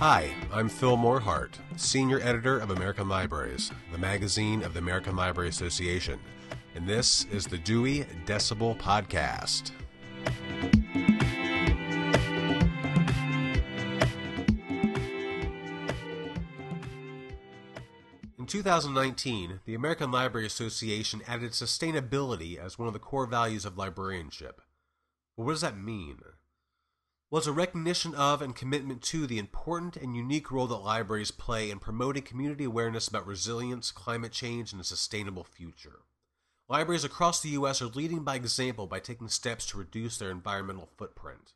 Hi, I'm Phil Morehart, Senior Editor of American Libraries, the magazine of the American Library Association, and this is the Dewey Decibel Podcast. In 2019, the American Library Association added sustainability as one of the core values of librarianship. But what does that mean? Was a recognition of and commitment to the important and unique role that libraries play in promoting community awareness about resilience, climate change, and a sustainable future. Libraries across the U.S. are leading by example by taking steps to reduce their environmental footprint.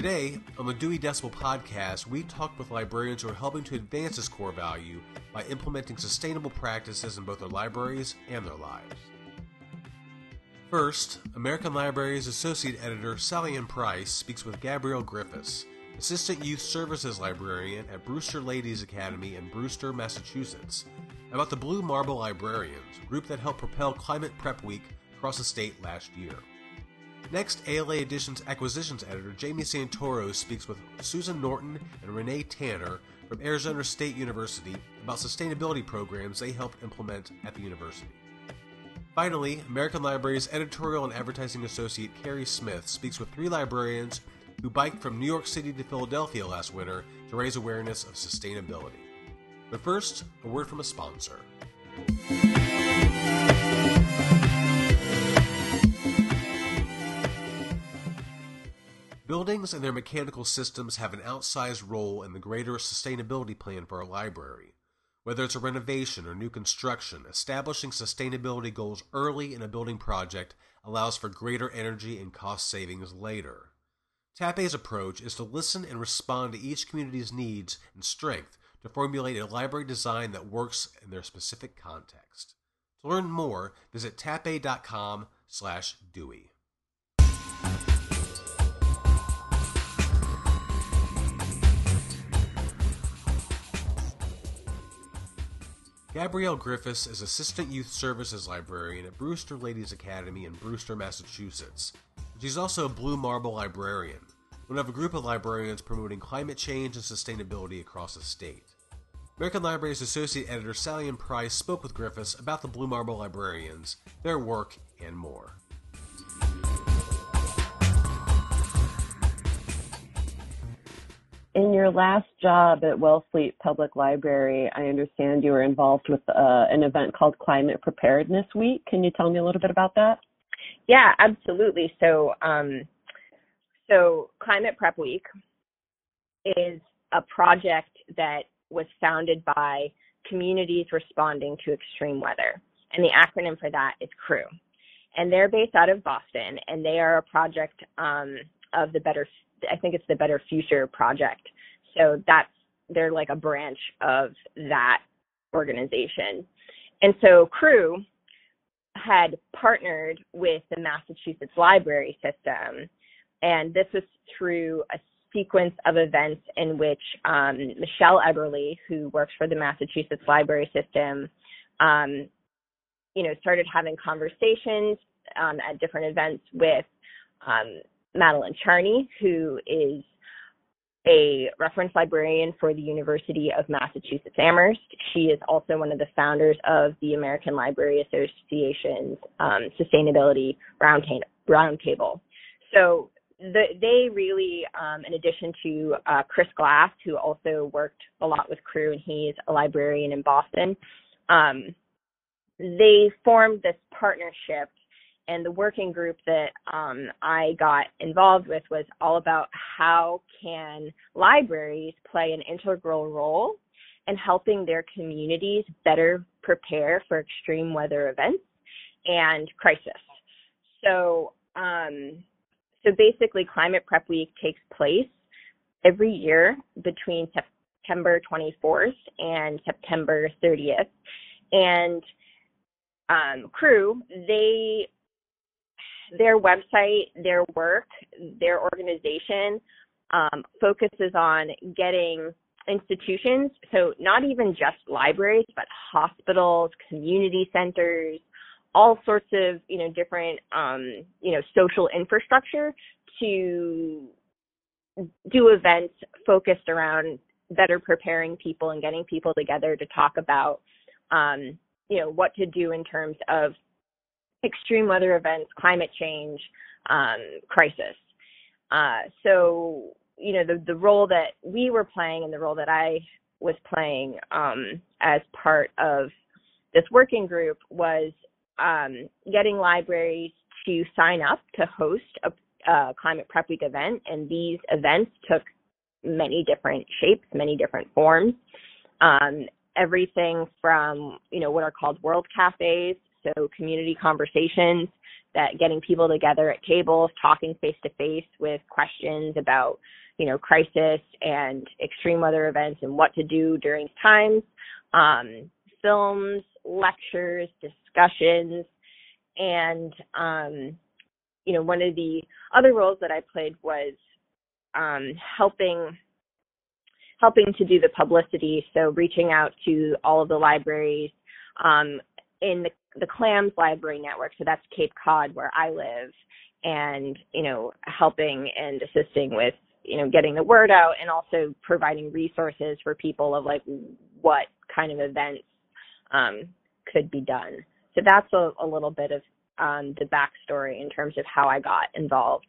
Today, on the Dewey Decibel podcast, we talked with librarians who are helping to advance this core value by implementing sustainable practices in both their libraries and their lives. First, American Libraries Associate Editor Sally Ann Price speaks with Gabrielle Griffiths, Assistant Youth Services Librarian at Brewster Ladies Academy in Brewster, Massachusetts, about the Blue Marble Librarians, a group that helped propel Climate Prep Week across the state last year. Next, ALA Edition's acquisitions editor Jamie Santoro speaks with Susan Norton and Renee Tanner from Arizona State University about sustainability programs they helped implement at the university. Finally, American Library's editorial and advertising associate Carrie Smith speaks with three librarians who biked from New York City to Philadelphia last winter to raise awareness of sustainability. But first, a word from a sponsor. Buildings and their mechanical systems have an outsized role in the greater sustainability plan for a library. Whether it's a renovation or new construction, establishing sustainability goals early in a building project allows for greater energy and cost savings later. Tappe's approach is to listen and respond to each community's needs and strength to formulate a library design that works in their specific context. To learn more, visit tappe.com slash Dewey. Gabrielle Griffiths is Assistant Youth Services Librarian at Brewster Ladies Academy in Brewster, Massachusetts. She's also a Blue Marble Librarian, one of a group of librarians promoting climate change and sustainability across the state. American Libraries Associate Editor Sally Ann Price spoke with Griffiths about the Blue Marble Librarians, their work, and more. In your last job at Wellfleet Public Library, I understand you were involved with uh, an event called Climate Preparedness Week. Can you tell me a little bit about that? Yeah, absolutely. So, um, so Climate Prep Week is a project that was founded by communities responding to extreme weather, and the acronym for that is CREW. And they're based out of Boston, and they are a project um, of the Better I think it's the Better Future Project. So that's they're like a branch of that organization. And so CREW had partnered with the Massachusetts library system, and this was through a sequence of events in which um, Michelle Eberly, who works for the Massachusetts library system, um, you know, started having conversations um, at different events with um, Madeline Charney, who is a reference librarian for the University of Massachusetts Amherst. She is also one of the founders of the American Library Association's um, Sustainability Roundtable. So the, they really, um, in addition to uh, Chris Glass, who also worked a lot with CREW, and he's a librarian in Boston, um, they formed this partnership and the working group that um, I got involved with was all about how can libraries play an integral role in helping their communities better prepare for extreme weather events and crisis. So, um, so basically, Climate Prep Week takes place every year between September 24th and September 30th, and um, CREW they their website, their work, their organization um, focuses on getting institutions, so not even just libraries, but hospitals, community centers, all sorts of you know different um, you know social infrastructure to do events focused around better preparing people and getting people together to talk about um, you know what to do in terms of extreme weather events, climate change, um, crisis. Uh, so you know the the role that we were playing and the role that I was playing um, as part of this working group was um, getting libraries to sign up to host a, a Climate Prep Week event, and these events took many different shapes, many different forms. Um, everything from you know what are called world cafes, so community conversations that getting people together at tables, talking face to face with questions about you know crisis and extreme weather events and what to do during times. Um, films, lectures, discussions, and um, you know one of the other roles that I played was um, helping helping to do the publicity, so reaching out to all of the libraries um, in the, the CLAMS library network. So that's Cape Cod where I live, and you know helping and assisting with you know getting the word out and also providing resources for people of like what kind of events um, could be done. So that's a, a little bit of um, the backstory in terms of how I got involved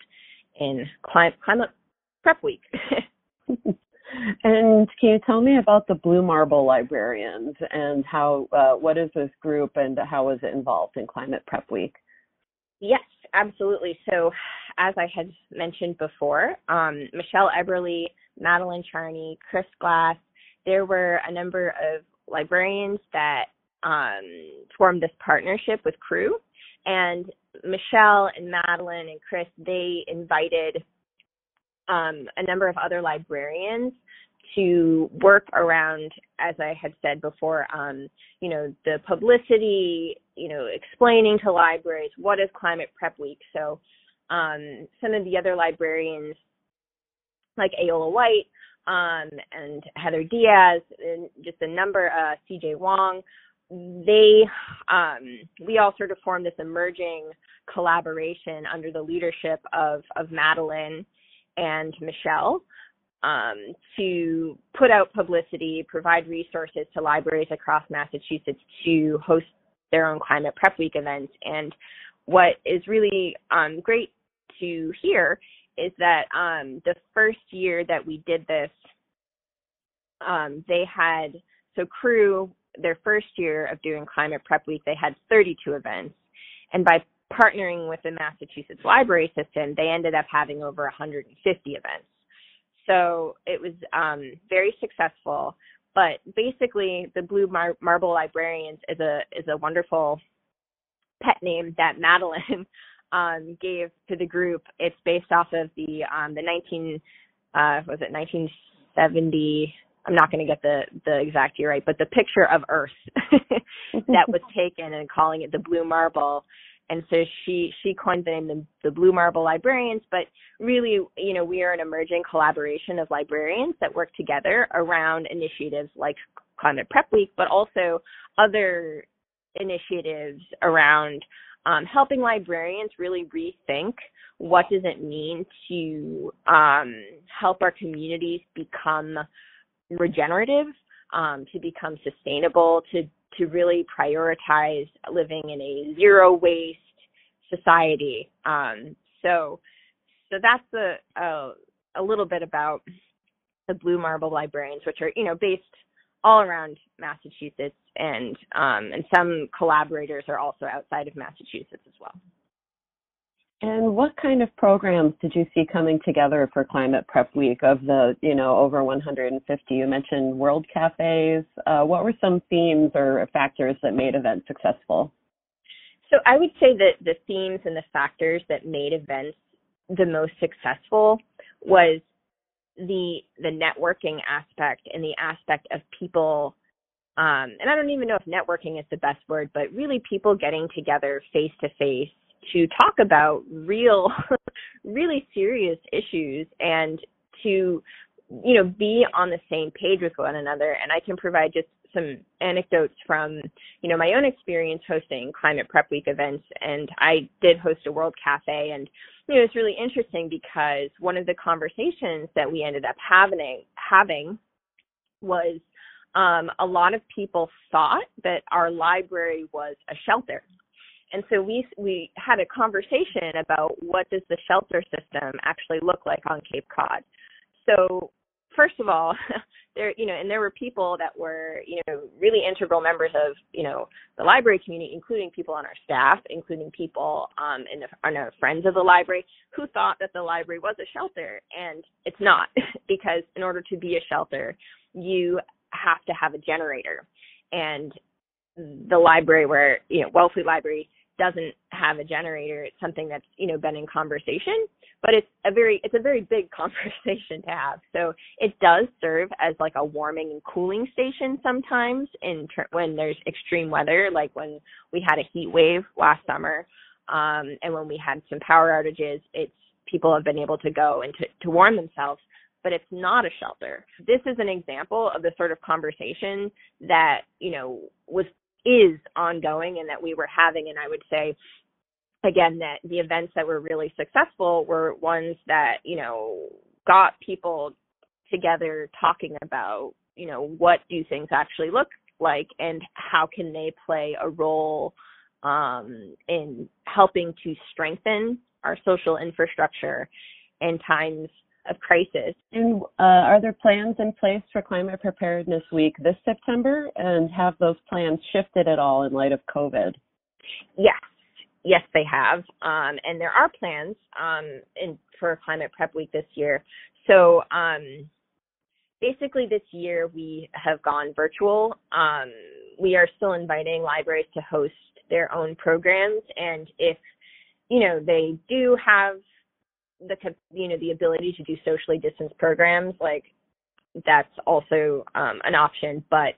in climate, climate prep week. and can you tell me about the Blue Marble Librarians and how uh, what is this group and how is it involved in Climate Prep Week? Yes, absolutely. So, as I had mentioned before, um, Michelle Eberly, Madeline Charney, Chris Glass, there were a number of librarians that um, formed this partnership with CREW. And Michelle and Madeline and Chris, they invited um, a number of other librarians to work around, as I had said before, um, you know, the publicity, you know, explaining to libraries what is Climate Prep Week. So um, some of the other librarians, like Aola White, um, and Heather Diaz, and just a number, uh, CJ Wong, they, um, we all sort of formed this emerging collaboration under the leadership of, of Madeline and Michelle um, to put out publicity, provide resources to libraries across Massachusetts to host their own Climate Prep Week events. And what is really um, great to hear is that um, the first year that we did this, um, they had so CREW, their first year of doing Climate Prep Week, they had 32 events, and by partnering with the Massachusetts Library System, they ended up having over 150 events. So it was um, very successful. But basically, the Blue Mar- Marble Librarians is a is a wonderful pet name that Madeline um, gave to the group. It's based off of the um, the 19 uh, was it 1970. I'm not going to get the the exact year right, but the picture of Earth that was taken and calling it the blue marble. And so she she coined the name the, the Blue Marble Librarians, but really, you know, we are an emerging collaboration of librarians that work together around initiatives like Climate Prep Week, but also other initiatives around um, helping librarians really rethink what does it mean to um, help our communities become regenerative, um, to become sustainable, to to really prioritize living in a zero waste society. Um, so so that's a, a a little bit about the Blue Marble Librarians, which are you know based all around Massachusetts, and um, and some collaborators are also outside of Massachusetts as well. And what kind of programs did you see coming together for Climate Prep Week of the, you know, over 150? You mentioned world cafes. Uh, what were some themes or factors that made events successful? So I would say that the themes and the factors that made events the most successful was the the networking aspect and the aspect of people um, and I don't even know if networking is the best word, but really people getting together face to face to talk about real, really serious issues and to you know, be on the same page with one another. And I can provide just some anecdotes from, you know, my own experience hosting Climate Prep Week events. And I did host a World Cafe and, you know, it's really interesting because one of the conversations that we ended up having, having was um, a lot of people thought that our library was a shelter and so we we had a conversation about what does the shelter system actually look like on Cape Cod. So first of all, there you know, and there were people that were you know really integral members of you know the library community, including people on our staff, including people um, in the, friends of the library who thought that the library was a shelter, and it's not. Because in order to be a shelter, you have to have a generator, and the library where you know Wellfleet Library doesn't have a generator, it's something that's you know been in conversation, but it's a very it's a very big conversation to have. So it does serve as like a warming and cooling station sometimes in ter- when there's extreme weather, like when we had a heat wave last summer, um, and when we had some power outages. It's people have been able to go and to, to warm themselves but it's not a shelter. This is an example of the sort of conversation that, you know, was is ongoing and that we were having. And I would say, again, that the events that were really successful were ones that, you know, got people together talking about, you know, what do things actually look like and how can they play a role um, in helping to strengthen our social infrastructure in times of crisis. And uh, are there plans in place for Climate Preparedness Week this September? And have those plans shifted at all in light of COVID? Yes, yes, they have. Um, and there are plans um, in, for Climate Prep Week this year. So um, basically, this year we have gone virtual. Um, we are still inviting libraries to host their own programs, and if you know they do have the you know the ability to do socially distanced programs like that's also um, an option but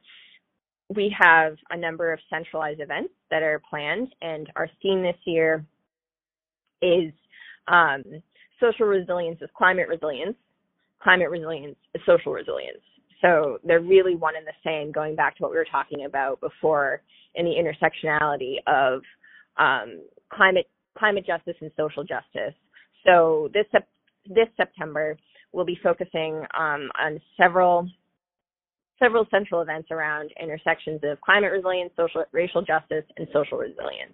we have a number of centralized events that are planned and our theme this year is um, social resilience is climate resilience. Climate resilience is social resilience. So they're really one and the same going back to what we were talking about before in the intersectionality of um, climate climate justice and social justice so this this September, we'll be focusing um, on several several central events around intersections of climate resilience, social racial justice, and social resilience.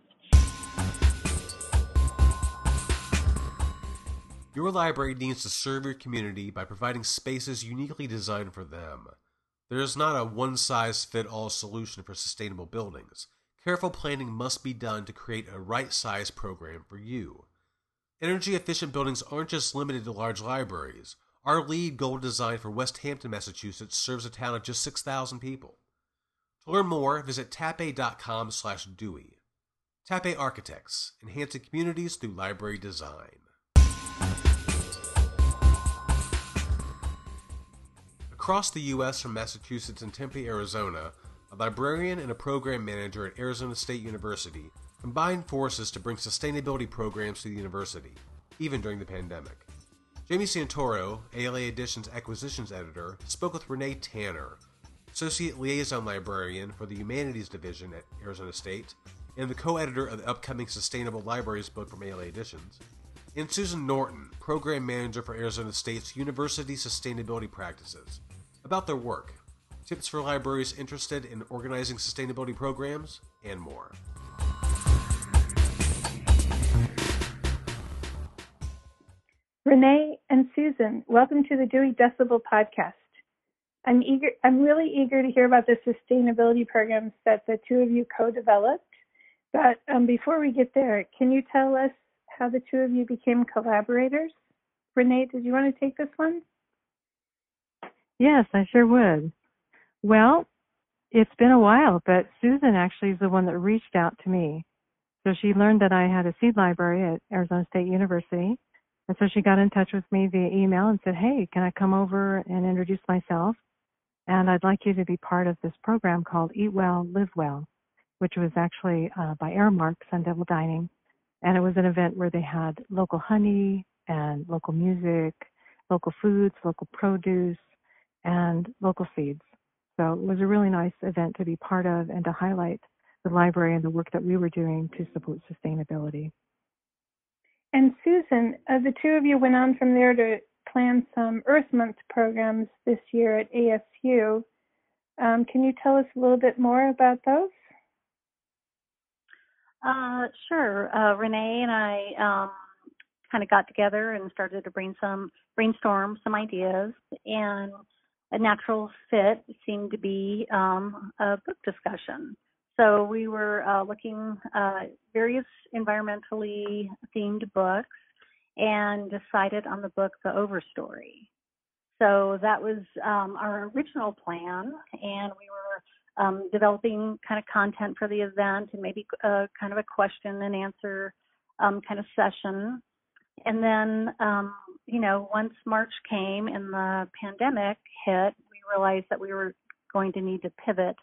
Your library needs to serve your community by providing spaces uniquely designed for them. There is not a one size fit all solution for sustainable buildings. Careful planning must be done to create a right size program for you. Energy efficient buildings aren't just limited to large libraries. Our LEED gold design for Westhampton, Massachusetts serves a town of just 6,000 people. To learn more, visit tappe.com slash Dewey. Tappe Architects, enhancing communities through library design. Across the U.S. from Massachusetts and Tempe, Arizona, a librarian and a program manager at Arizona State University combined forces to bring sustainability programs to the university, even during the pandemic. Jamie Santoro, ALA Edition's acquisitions editor, spoke with Renee Tanner, associate liaison librarian for the Humanities Division at Arizona State, and the co editor of the upcoming Sustainable Libraries book from ALA Editions, and Susan Norton, program manager for Arizona State's University Sustainability Practices, about their work, tips for libraries interested in organizing sustainability programs, and more. Renee and Susan, welcome to the Dewey Decibel podcast. I'm eager I'm really eager to hear about the sustainability programs that the two of you co-developed. But um, before we get there, can you tell us how the two of you became collaborators? Renee, did you want to take this one? Yes, I sure would. Well, it's been a while, but Susan actually is the one that reached out to me. So she learned that I had a seed library at Arizona State University and so she got in touch with me via email and said, Hey, can I come over and introduce myself? And I'd like you to be part of this program called Eat Well, Live Well, which was actually uh, by Aramark Sun Devil Dining. And it was an event where they had local honey and local music, local foods, local produce, and local seeds. So it was a really nice event to be part of and to highlight the library and the work that we were doing to support sustainability. And Susan, uh, the two of you went on from there to plan some Earth Month programs this year at ASU. Um, can you tell us a little bit more about those? Uh, sure. Uh, Renee and I um, kind of got together and started to bring some brainstorm some ideas, and a natural fit seemed to be um, a book discussion. So we were uh, looking uh, various environmentally themed books and decided on the book The Overstory. So that was um, our original plan, and we were um, developing kind of content for the event and maybe a, uh, kind of a question and answer um, kind of session. And then, um, you know, once March came and the pandemic hit, we realized that we were going to need to pivot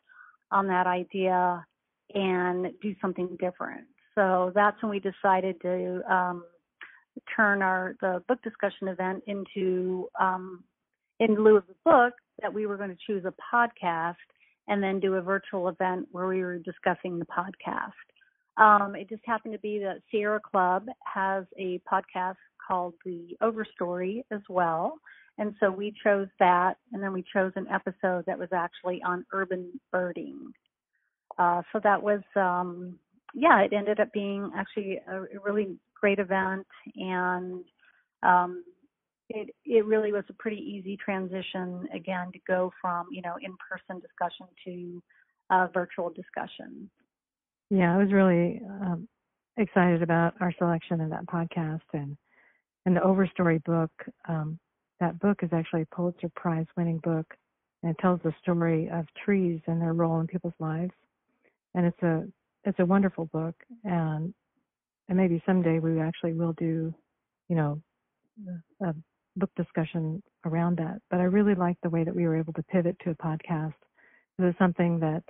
on that idea and do something different. So that's when we decided to um, turn our the book discussion event into um, in lieu of the book that we were going to choose a podcast and then do a virtual event where we were discussing the podcast. Um, it just happened to be that Sierra Club has a podcast called The Overstory as well. And so we chose that, and then we chose an episode that was actually on urban birding. Uh, so that was, um, yeah, it ended up being actually a, really great event, and um, it it really was a pretty easy transition again to go from you know in-person discussion to uh, virtual discussion. Yeah, I was really um, excited about our selection of that podcast and and the Overstory book. Um, that book is actually a Pulitzer Prize winning book, and it tells the story of trees and their role in people's lives. And it's a it's a wonderful book and and maybe someday we actually will do you know a book discussion around that. But i really like the way that we were able to pivot to a podcast. It was something that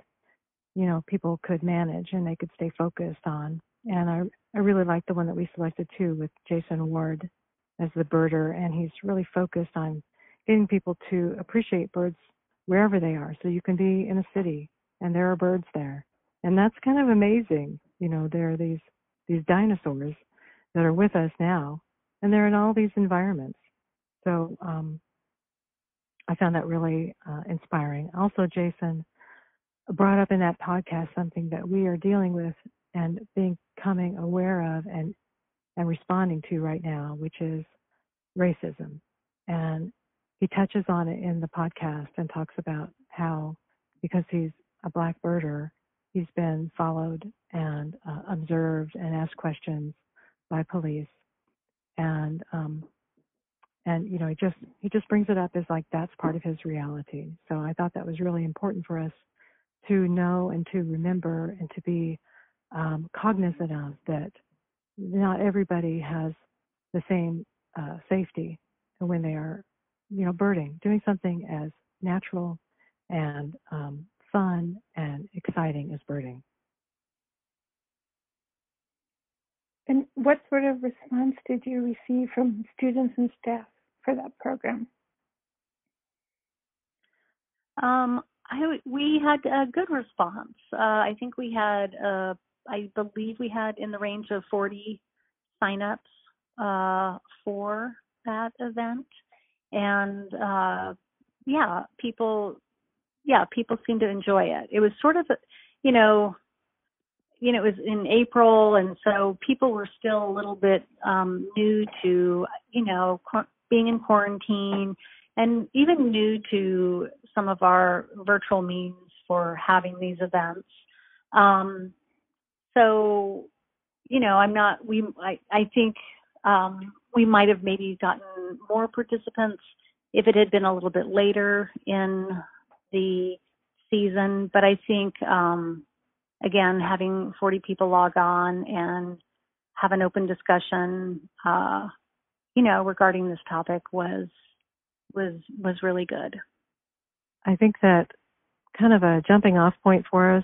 you know people could manage and they could stay focused on. And i i really like the one that we selected too with jason ward as the birder and he's really focused on getting people to appreciate birds wherever they are so you can be in a city and there are birds there and that's kind of amazing. You know, there are these these dinosaurs that are with us now, and they're in all these environments. So um, I found that really uh, inspiring. Also, Jason brought up in that podcast something that we are dealing with and becoming aware of and and responding to right now, which is racism. And he touches on it in the podcast and talks about how because he's a black birder, he's been followed and uh, observed and asked questions by police and um and you know he just he just brings it up as like that's part of his reality so i thought that was really important for us to know and to remember and to be um, cognizant of that not everybody has the same uh, safety when they are you know birding doing something as natural and um, fun and exciting as birding. And what sort of response did you receive from students and staff for that program? Um, I, we had a good response. Uh, I think we had, uh, I believe we had in the range of 40 signups uh, for that event. And uh, yeah, people yeah, people seem to enjoy it. It was sort of, you know, you know, it was in April, and so people were still a little bit um, new to, you know, being in quarantine, and even new to some of our virtual means for having these events. Um, so, you know, I'm not. We, I, I think um, we might have maybe gotten more participants if it had been a little bit later in the season, but I think um, again having 40 people log on and have an open discussion, uh, you know, regarding this topic was was was really good. I think that kind of a jumping off point for us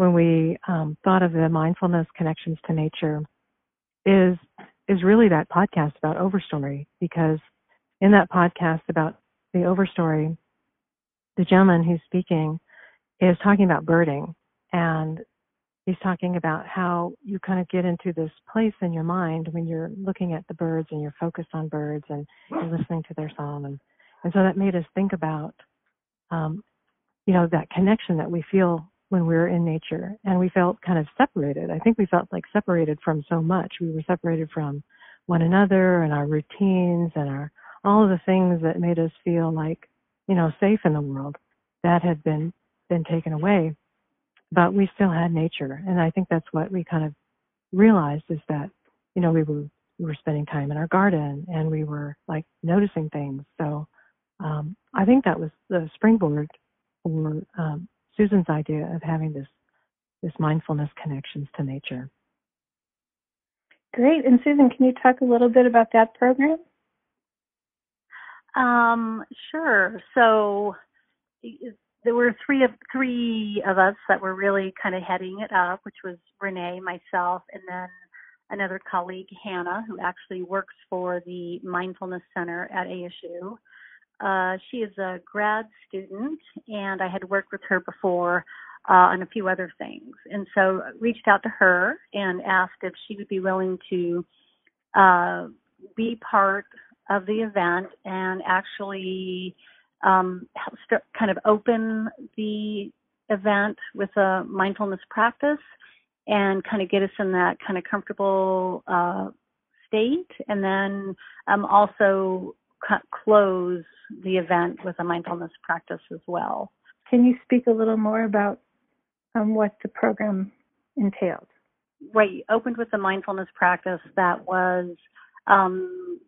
when we um, thought of the mindfulness connections to nature is is really that podcast about Overstory. Because in that podcast about the Overstory the gentleman who's speaking is talking about birding. And he's talking about how you kind of get into this place in your mind when you're looking at the birds and you're focused on birds and you're listening to their song. And, and so that made us think about um, you know that connection that we feel when we were in nature and we felt kind of separated. I think we felt like separated from so much. We were separated from one another and our routines and our all of the things that made us feel like you know safe in the world that had been been taken away. But we still had nature and i think that's what we kind of realized is that you know we were we were spending time in our garden and we were like noticing things. So um i think that was the springboard for um susan's idea of having this this mindfulness connections to nature. Great. And susan can you talk a little bit about that program? Um sure. So there were three of three of us that were really kind of heading it up, which was Renee, myself, and then another colleague, Hannah, who actually works for the Mindfulness Center at ASU. Uh, she is a grad student, and I had worked with her before uh, on a few other things, and so reached out to her and asked if she would be willing to uh, be part of the event and actually um, start, kind of open the event with a mindfulness practice and kind of get us in that kind of comfortable uh, state, and then um, also close the event with a mindfulness practice as well. Can you speak a little more about um, what the program entailed? Right, you opened with a mindfulness practice that was um,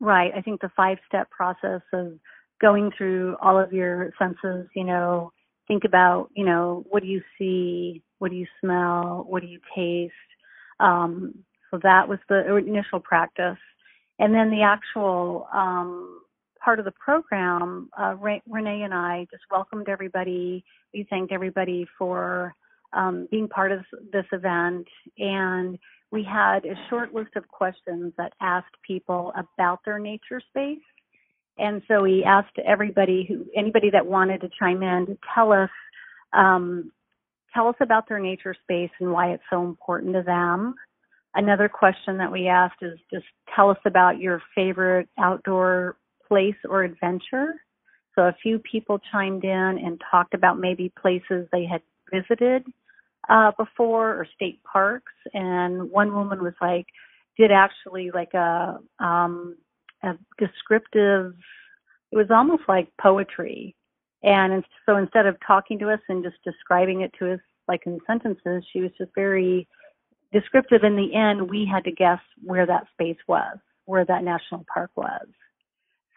right. I think the five step process of going through all of your senses, you know, think about, you know, what do you see? What do you smell? What do you taste? Um, so that was the initial practice. And then the actual um, part of the program, uh, Renee and I just welcomed everybody. We thanked everybody for um, being part of this event. And we had a short list of questions that asked people about their nature space and so we asked everybody who, anybody that wanted to chime in to tell us, um, tell us about their nature space and why it's so important to them. Another question that we asked is just tell us about your favorite outdoor place or adventure. So a few people chimed in and talked about maybe places they had visited uh, before or state parks. And one woman was like, did actually like a um, a descriptive it was almost like poetry and so instead of talking to us and just describing it to us like in sentences she was just very descriptive in the end we had to guess where that space was where that national park was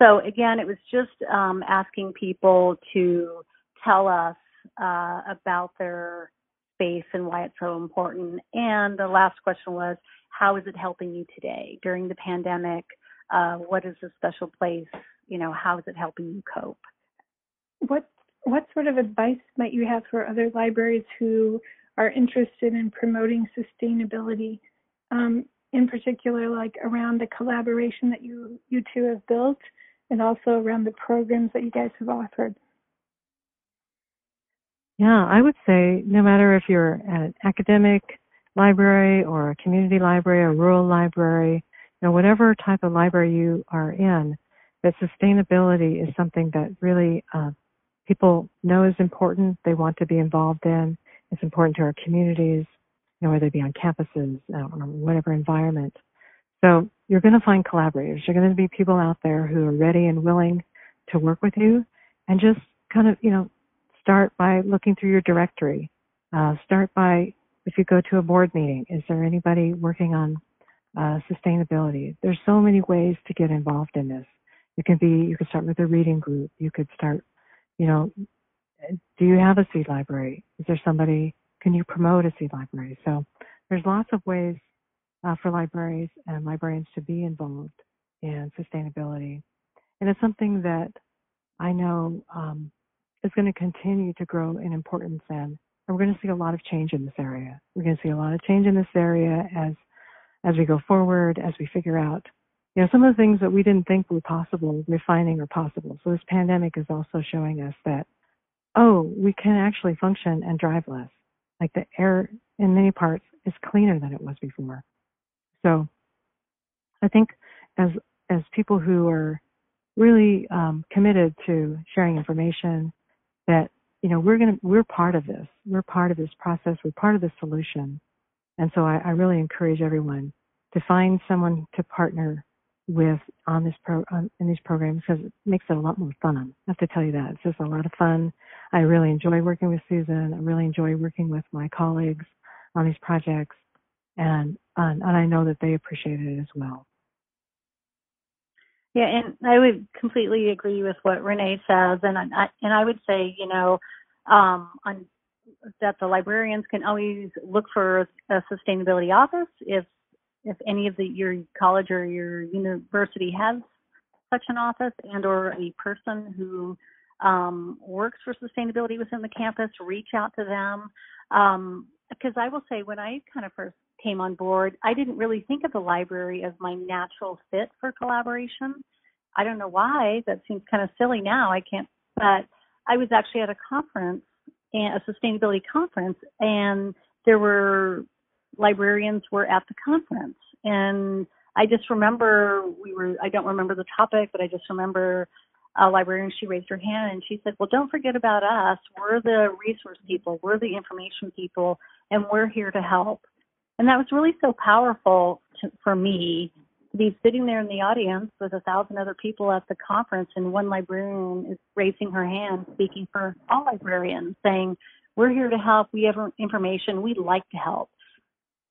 so again it was just um, asking people to tell us uh, about their space and why it's so important and the last question was how is it helping you today during the pandemic uh, what is a special place? You know, how is it helping you cope? What what sort of advice might you have for other libraries who are interested in promoting sustainability? Um, in particular, like around the collaboration that you you two have built, and also around the programs that you guys have offered. Yeah, I would say no matter if you're at an academic library or a community library, a rural library, know, whatever type of library you are in, that sustainability is something that really uh, people know is important. They want to be involved in. It's important to our communities, you know, whether they be on campuses uh, or whatever environment. So you're going to find collaborators. You're going to be people out there who are ready and willing to work with you, and just kind of, you know, start by looking through your directory. Uh, start by if you go to a board meeting, is there anybody working on uh, sustainability. There's so many ways to get involved in this. You can be, you could start with a reading group. You could start, you know, do you have a seed library? Is there somebody, can you promote a seed library? So there's lots of ways uh, for libraries and librarians to be involved in sustainability. And it's something that I know um, is going to continue to grow in importance and, and we're going to see a lot of change in this area. We're going to see a lot of change in this area as as we go forward, as we figure out you know, some of the things that we didn't think were possible, we're finding are possible. So this pandemic is also showing us that, oh, we can actually function and drive less. Like the air in many parts is cleaner than it was before. So I think as as people who are really um, committed to sharing information, that you know we're gonna we're part of this. We're part of this process. We're part of the solution. And so I, I really encourage everyone to find someone to partner with on this pro on, in these programs because it makes it a lot more fun. I have to tell you that it's just a lot of fun. I really enjoy working with Susan. I really enjoy working with my colleagues on these projects, and and, and I know that they appreciate it as well. Yeah, and I would completely agree with what Renee says, and I and I would say, you know, um, on that the librarians can always look for a sustainability office if if any of the your college or your university has such an office and or a person who um, works for sustainability within the campus, reach out to them. Um, because I will say, when I kind of first came on board, I didn't really think of the library as my natural fit for collaboration. I don't know why. That seems kind of silly now. I can't, but I was actually at a conference, a sustainability conference, and there were librarians were at the conference. And I just remember we were, I don't remember the topic, but I just remember a librarian, she raised her hand and she said, Well, don't forget about us. We're the resource people, we're the information people, and we're here to help. And that was really so powerful to, for me to be sitting there in the audience with a thousand other people at the conference, and one librarian is raising her hand, speaking for all librarians, saying, We're here to help. We have information. We'd like to help.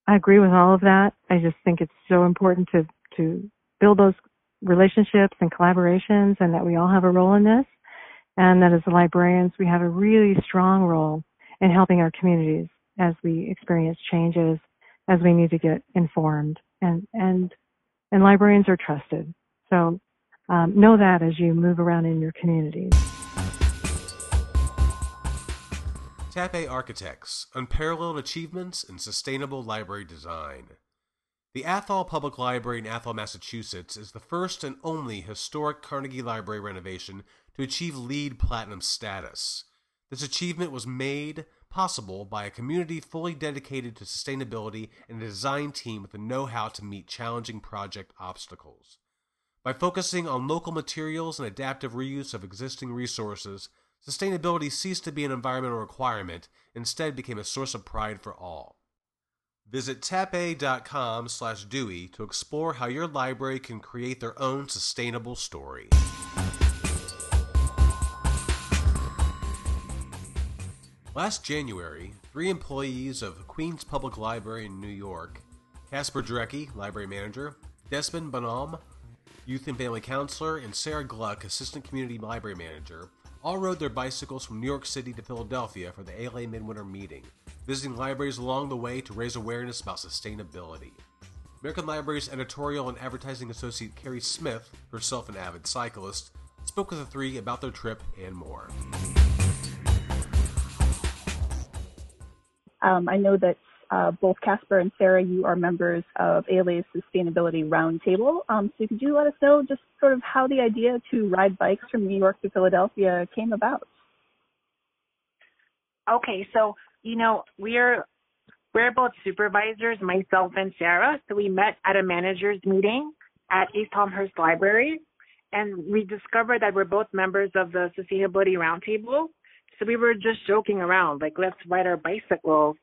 I agree with all of that. I just think it's so important to to build those relationships and collaborations and that we all have a role in this. And that as librarians we have a really strong role in helping our communities as we experience changes as we need to get informed. And and and librarians are trusted. So um, know that as you move around in your communities Tappe Architects Unparalleled Achievements in Sustainable Library Design. The Athol Public Library in Athol, Massachusetts is the first and only historic Carnegie Library renovation to achieve LEED Platinum status. This achievement was made possible by a community fully dedicated to sustainability and a design team with the know how to meet challenging project obstacles. By focusing on local materials and adaptive reuse of existing resources, Sustainability ceased to be an environmental requirement, instead became a source of pride for all. Visit tappe.com slash Dewey to explore how your library can create their own sustainable story. Last January, three employees of Queens Public Library in New York, Casper Drecke, library manager, Desmond Bonhomme, youth and family counselor, and Sarah Gluck, assistant community library manager, all rode their bicycles from New York City to Philadelphia for the ALA Midwinter meeting, visiting libraries along the way to raise awareness about sustainability. American Library's editorial and advertising associate Carrie Smith, herself an avid cyclist, spoke with the three about their trip and more. Um, I know that uh, both Casper and Sarah, you are members of ALA's Sustainability Roundtable. Um, so could you let us know just sort of how the idea to ride bikes from New York to Philadelphia came about? Okay, so you know we're we're both supervisors, myself and Sarah. So we met at a managers meeting at East Elmhurst Library, and we discovered that we're both members of the Sustainability Roundtable. So we were just joking around, like let's ride our bicycles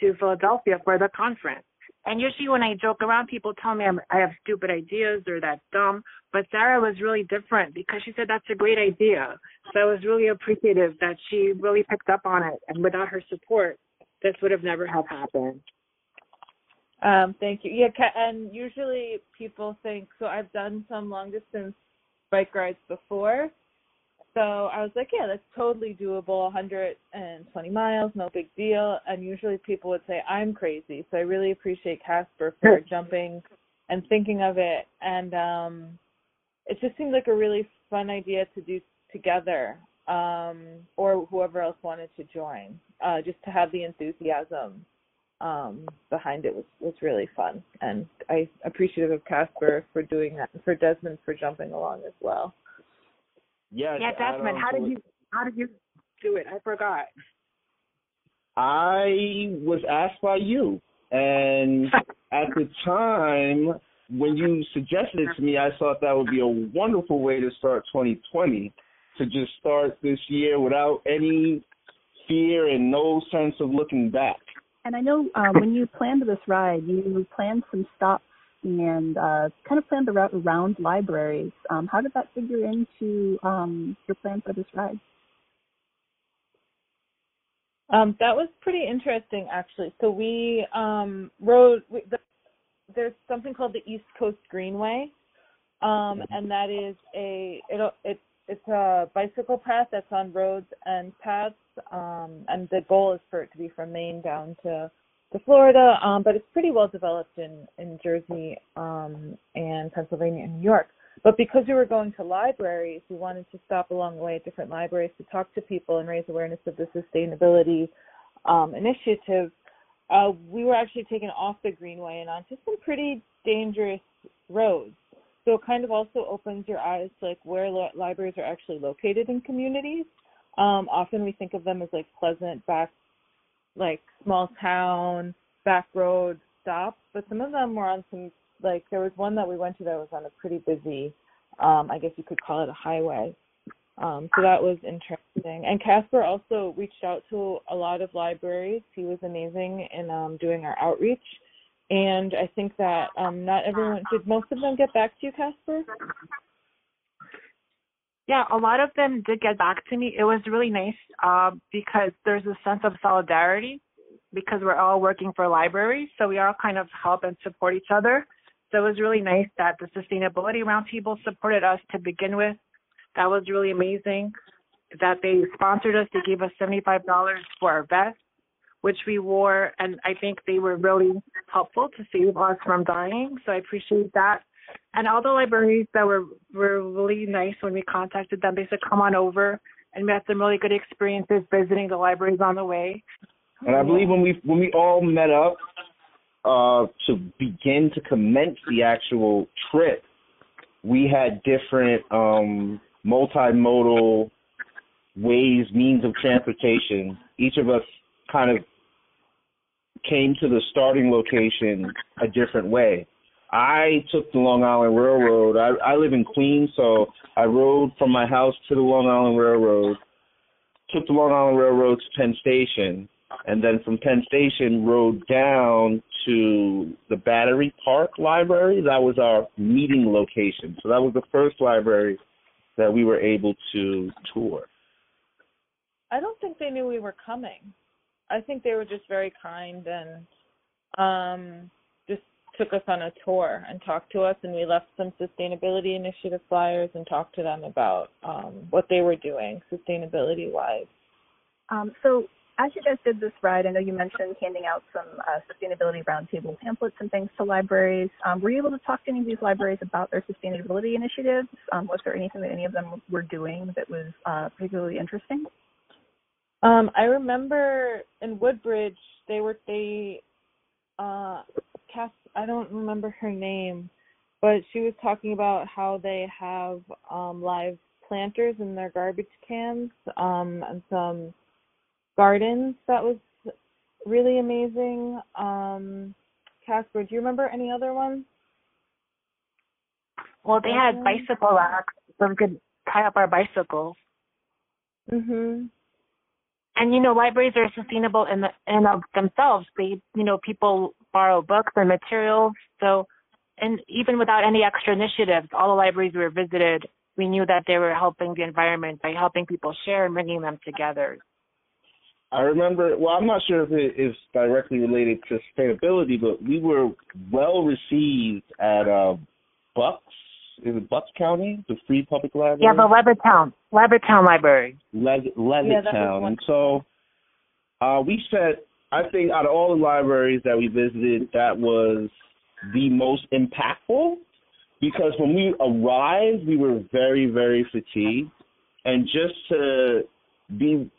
to Philadelphia for the conference. And usually when I joke around, people tell me I'm, I have stupid ideas or that's dumb. But Sarah was really different because she said that's a great idea. So I was really appreciative that she really picked up on it. And without her support, this would have never have happened. Um, thank you. Yeah, and usually people think so. I've done some long distance bike rides before, so I was like, yeah, that's totally doable, 120 miles, no big deal. And usually people would say I'm crazy. So I really appreciate Casper for jumping and thinking of it. And um it just seemed like a really fun idea to do together, um, or whoever else wanted to join, uh, just to have the enthusiasm um, behind it was was really fun, and I appreciative of Casper for doing that, and for Desmond for jumping along as well. Yes, Yeah, Desmond, how did you how did you do it? I forgot. I was asked by you, and at the time when you suggested it to me, I thought that would be a wonderful way to start 2020, to just start this year without any fear and no sense of looking back. And I know um, when you planned this ride, you planned some stops and uh, kind of planned the route around libraries. Um, how did that figure into um, your plan for this ride? Um, that was pretty interesting, actually. So we um, rode. We, the, there's something called the East Coast Greenway, um, and that is a it, it it's a bicycle path that's on roads and paths, um, and the goal is for it to be from Maine down to to Florida. Um, but it's pretty well developed in in Jersey um, and Pennsylvania and New York. But because we were going to libraries, we wanted to stop along the way at different libraries to talk to people and raise awareness of the sustainability um, initiative. Uh, we were actually taken off the greenway and onto some pretty dangerous roads. So it kind of also opens your eyes to like where li- libraries are actually located in communities. Um, often we think of them as like pleasant back, like small town back road stops, but some of them were on some like there was one that we went to that was on a pretty busy um i guess you could call it a highway. Um so that was interesting. And casper also reached out to a lot of libraries. He was amazing in um doing our outreach. And i think that um not everyone did most of them get back to you casper Yeah, a lot of them did get back to me. It was really nice uh, because there's a sense of solidarity because we're all working for libraries, so we all kind of help and support each other. So it was really nice that the Sustainability Roundtable supported us to begin with. That was really amazing. That they sponsored us. They gave us $75 for our vests, which we wore, and I think they were really helpful to save us from dying. So I appreciate that. And all the libraries that were were really nice when we contacted them. They said, "Come on over," and we had some really good experiences visiting the libraries on the way. And I believe when we when we all met up uh, to begin to commence the actual trip, we had different um, multimodal ways, means of transportation. Each of us kind of came to the starting location a different way. I took the Long Island Railroad. I, I live in Queens, so I rode from my house to the Long Island Railroad, took the Long Island Railroad to Penn Station, and then from Penn Station rode down to the Battery Park Library. That was our meeting location. So that was the first library that we were able to tour. i don't think they knew we were coming i think they were just very kind and um took us on a tour and talked to us and we left some sustainability initiative flyers and talked to them about um what they were doing sustainability wise Um, so as you guys did this ride, I know you mentioned handing out some uh, sustainability roundtable pamphlets and things to libraries. Um, were you able to talk to any of these libraries about their sustainability initiatives? Um, was there anything that any of them were doing that was uh, particularly interesting? Um, I remember in Woodbridge they were they uh Cass I don't remember her name, but she was talking about how they have um live planters in their garbage cans, um and some gardens. That was really amazing. Um Casper, do you remember any other ones? Well, they had bicycle racks so we could tie up our bicycles. Mhm. And you know, libraries are sustainable in the in of themselves. They, you know, people borrow books and materials. So, and even without any extra initiatives, all the libraries we were visited, we knew that they were helping the environment by helping people share and bringing them together. I remember, well, I'm not sure if it is directly related to sustainability, but we were well received at uh, Bucks. Is it Bucks County, the free public library? Yeah, the Levittown, Levittown Library. Le- Yeah, that was Levittown. one. and so uh, we said, I think out of all the libraries that we visited, that was the most impactful because when we arrived, we were very, very fatigued. And just to be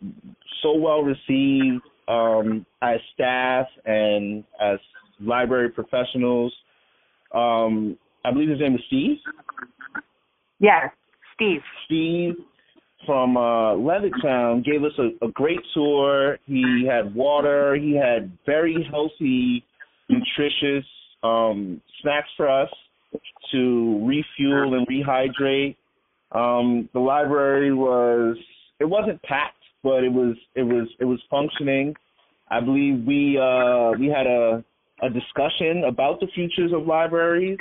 so well received, um, as staff and as library professionals. Um, I believe his name was Steve. Yes, Steve. Steve from uh, Levittown gave us a, a great tour. He had water. He had very healthy, nutritious um, snacks for us to refuel and rehydrate. Um, the library was it wasn't packed, but it was it was it was functioning. I believe we uh, we had a a discussion about the futures of libraries.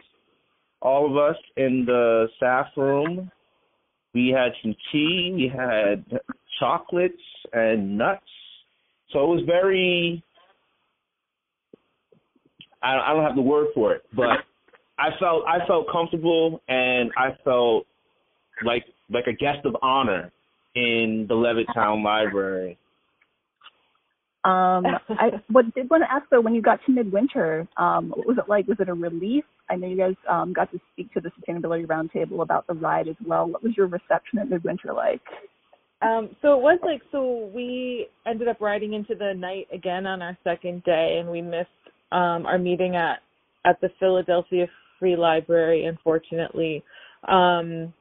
All of us in the staff room. We had some tea. We had chocolates and nuts. So it was very. I, I don't have the word for it, but I felt I felt comfortable and I felt like like a guest of honor in the Levittown Library. Um, I what did want to ask though, when you got to Midwinter, um, what was it like? Was it a relief? I know you guys um, got to speak to the Sustainability Roundtable about the ride as well. What was your reception at Midwinter like? Um, so it was like so we ended up riding into the night again on our second day, and we missed um, our meeting at at the Philadelphia Free Library, unfortunately. Um,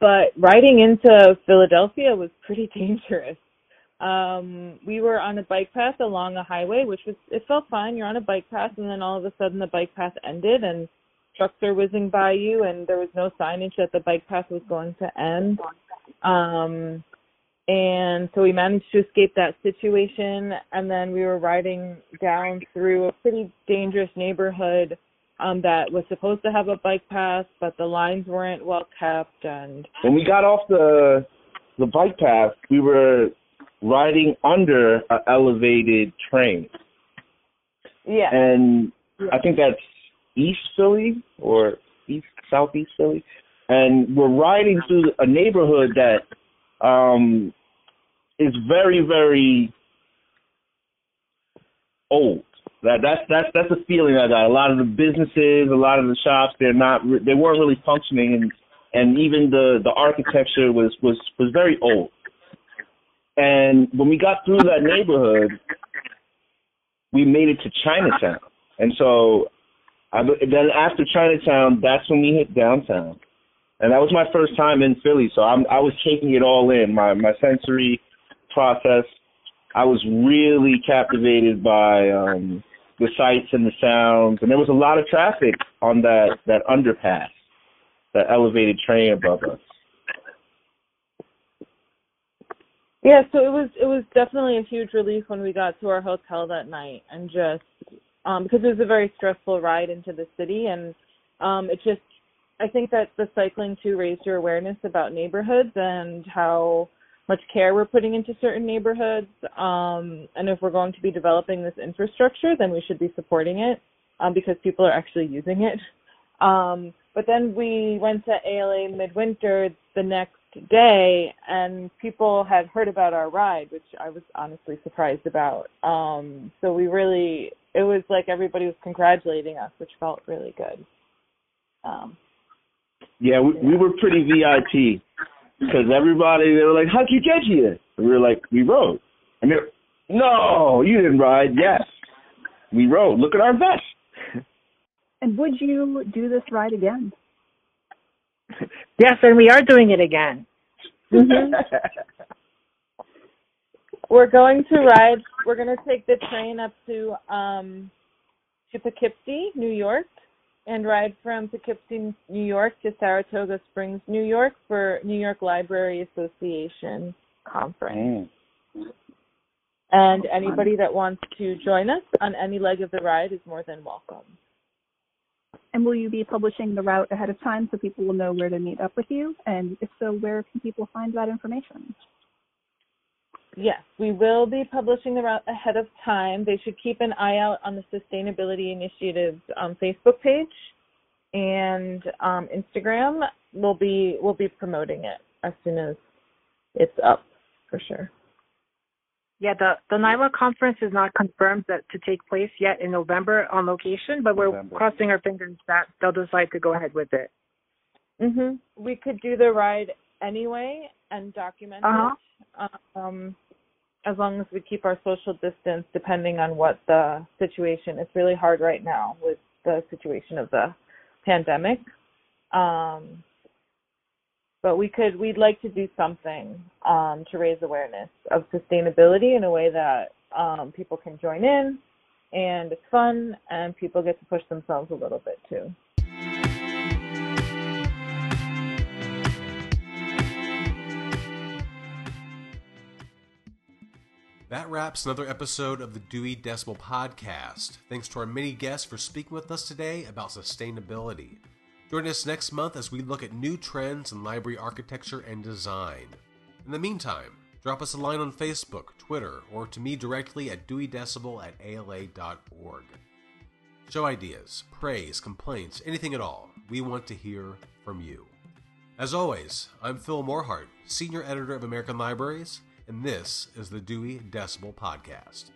but riding into Philadelphia was pretty dangerous. Um, we were on a bike path along a highway, which was it felt fine. You're on a bike path, and then all of a sudden the bike path ended, and trucks are whizzing by you, and there was no signage that the bike path was going to end. Um, and so we managed to escape that situation, and then we were riding down through a pretty dangerous neighborhood um, that was supposed to have a bike path, but the lines weren't well kept, and When we got off the the bike path, we were riding under an elevated train, yeah, and I think that's East Philly or East Southeast Philly, and we're riding through a neighborhood that um is very very old. That that's that's that's a feeling I got. A lot of the businesses, a lot of the shops, they're not they weren't really functioning, and and even the the architecture was was was very old. And when we got through that neighborhood, we made it to Chinatown, and so I, then after Chinatown, that's when we hit downtown, and that was my first time in Philly. So I'm I was taking it all in. My my sensory process. I was really captivated by um, the sights and the sounds, and there was a lot of traffic on that that underpass, that elevated train above us. Yeah, so it was it was definitely a huge relief when we got to our hotel that night and just um because it was a very stressful ride into the city and um it just I think that the cycling too raised your awareness about neighborhoods and how much care we're putting into certain neighborhoods. Um and if we're going to be developing this infrastructure then we should be supporting it um because people are actually using it. Um but then we went to ALA Midwinter the next day and people had heard about our ride which i was honestly surprised about um so we really it was like everybody was congratulating us which felt really good um Yeah, we, we were pretty VIP because everybody they were like, "How'd you get here?" And we were like, "We rode." And they're "No, you didn't ride." Yes, we rode. Look at our vest. And would you do this ride again? Yes, and we are doing it again. we're going to ride we're going to take the train up to um to Poughkeepsie, New York and ride from Poughkeepsie, New York to Saratoga Springs, New York for New York Library Association conference. Mm. And anybody that wants to join us on any leg of the ride is more than welcome. And will you be publishing the route ahead of time so people will know where to meet up with you? And if so, where can people find that information? Yes, we will be publishing the route ahead of time. They should keep an eye out on the Sustainability Initiative's um, Facebook page and um, Instagram. We'll be we'll be promoting it as soon as it's up for sure. Yeah, the the NYLA conference is not confirmed that to take place yet in November on location, but we're November. crossing our fingers that they'll decide to go ahead with it. Mhm. We could do the ride anyway and document Uh-huh. it. Um, as long as we keep our social distance, depending on what the situation. It's really hard right now with the situation of the pandemic. Um, but we could, we'd like to do something um, to raise awareness of sustainability in a way that um, people can join in and it's fun and people get to push themselves a little bit too. That wraps another episode of the Dewey Decibel Podcast. Thanks to our many guests for speaking with us today about sustainability. Join us next month as we look at new trends in library architecture and design. In the meantime, drop us a line on Facebook, Twitter, or to me directly at deweydecibel at ala.org. Show ideas, praise, complaints, anything at all. We want to hear from you. As always, I'm Phil Morehart, Senior Editor of American Libraries and this is the Dewey Decibel Podcast.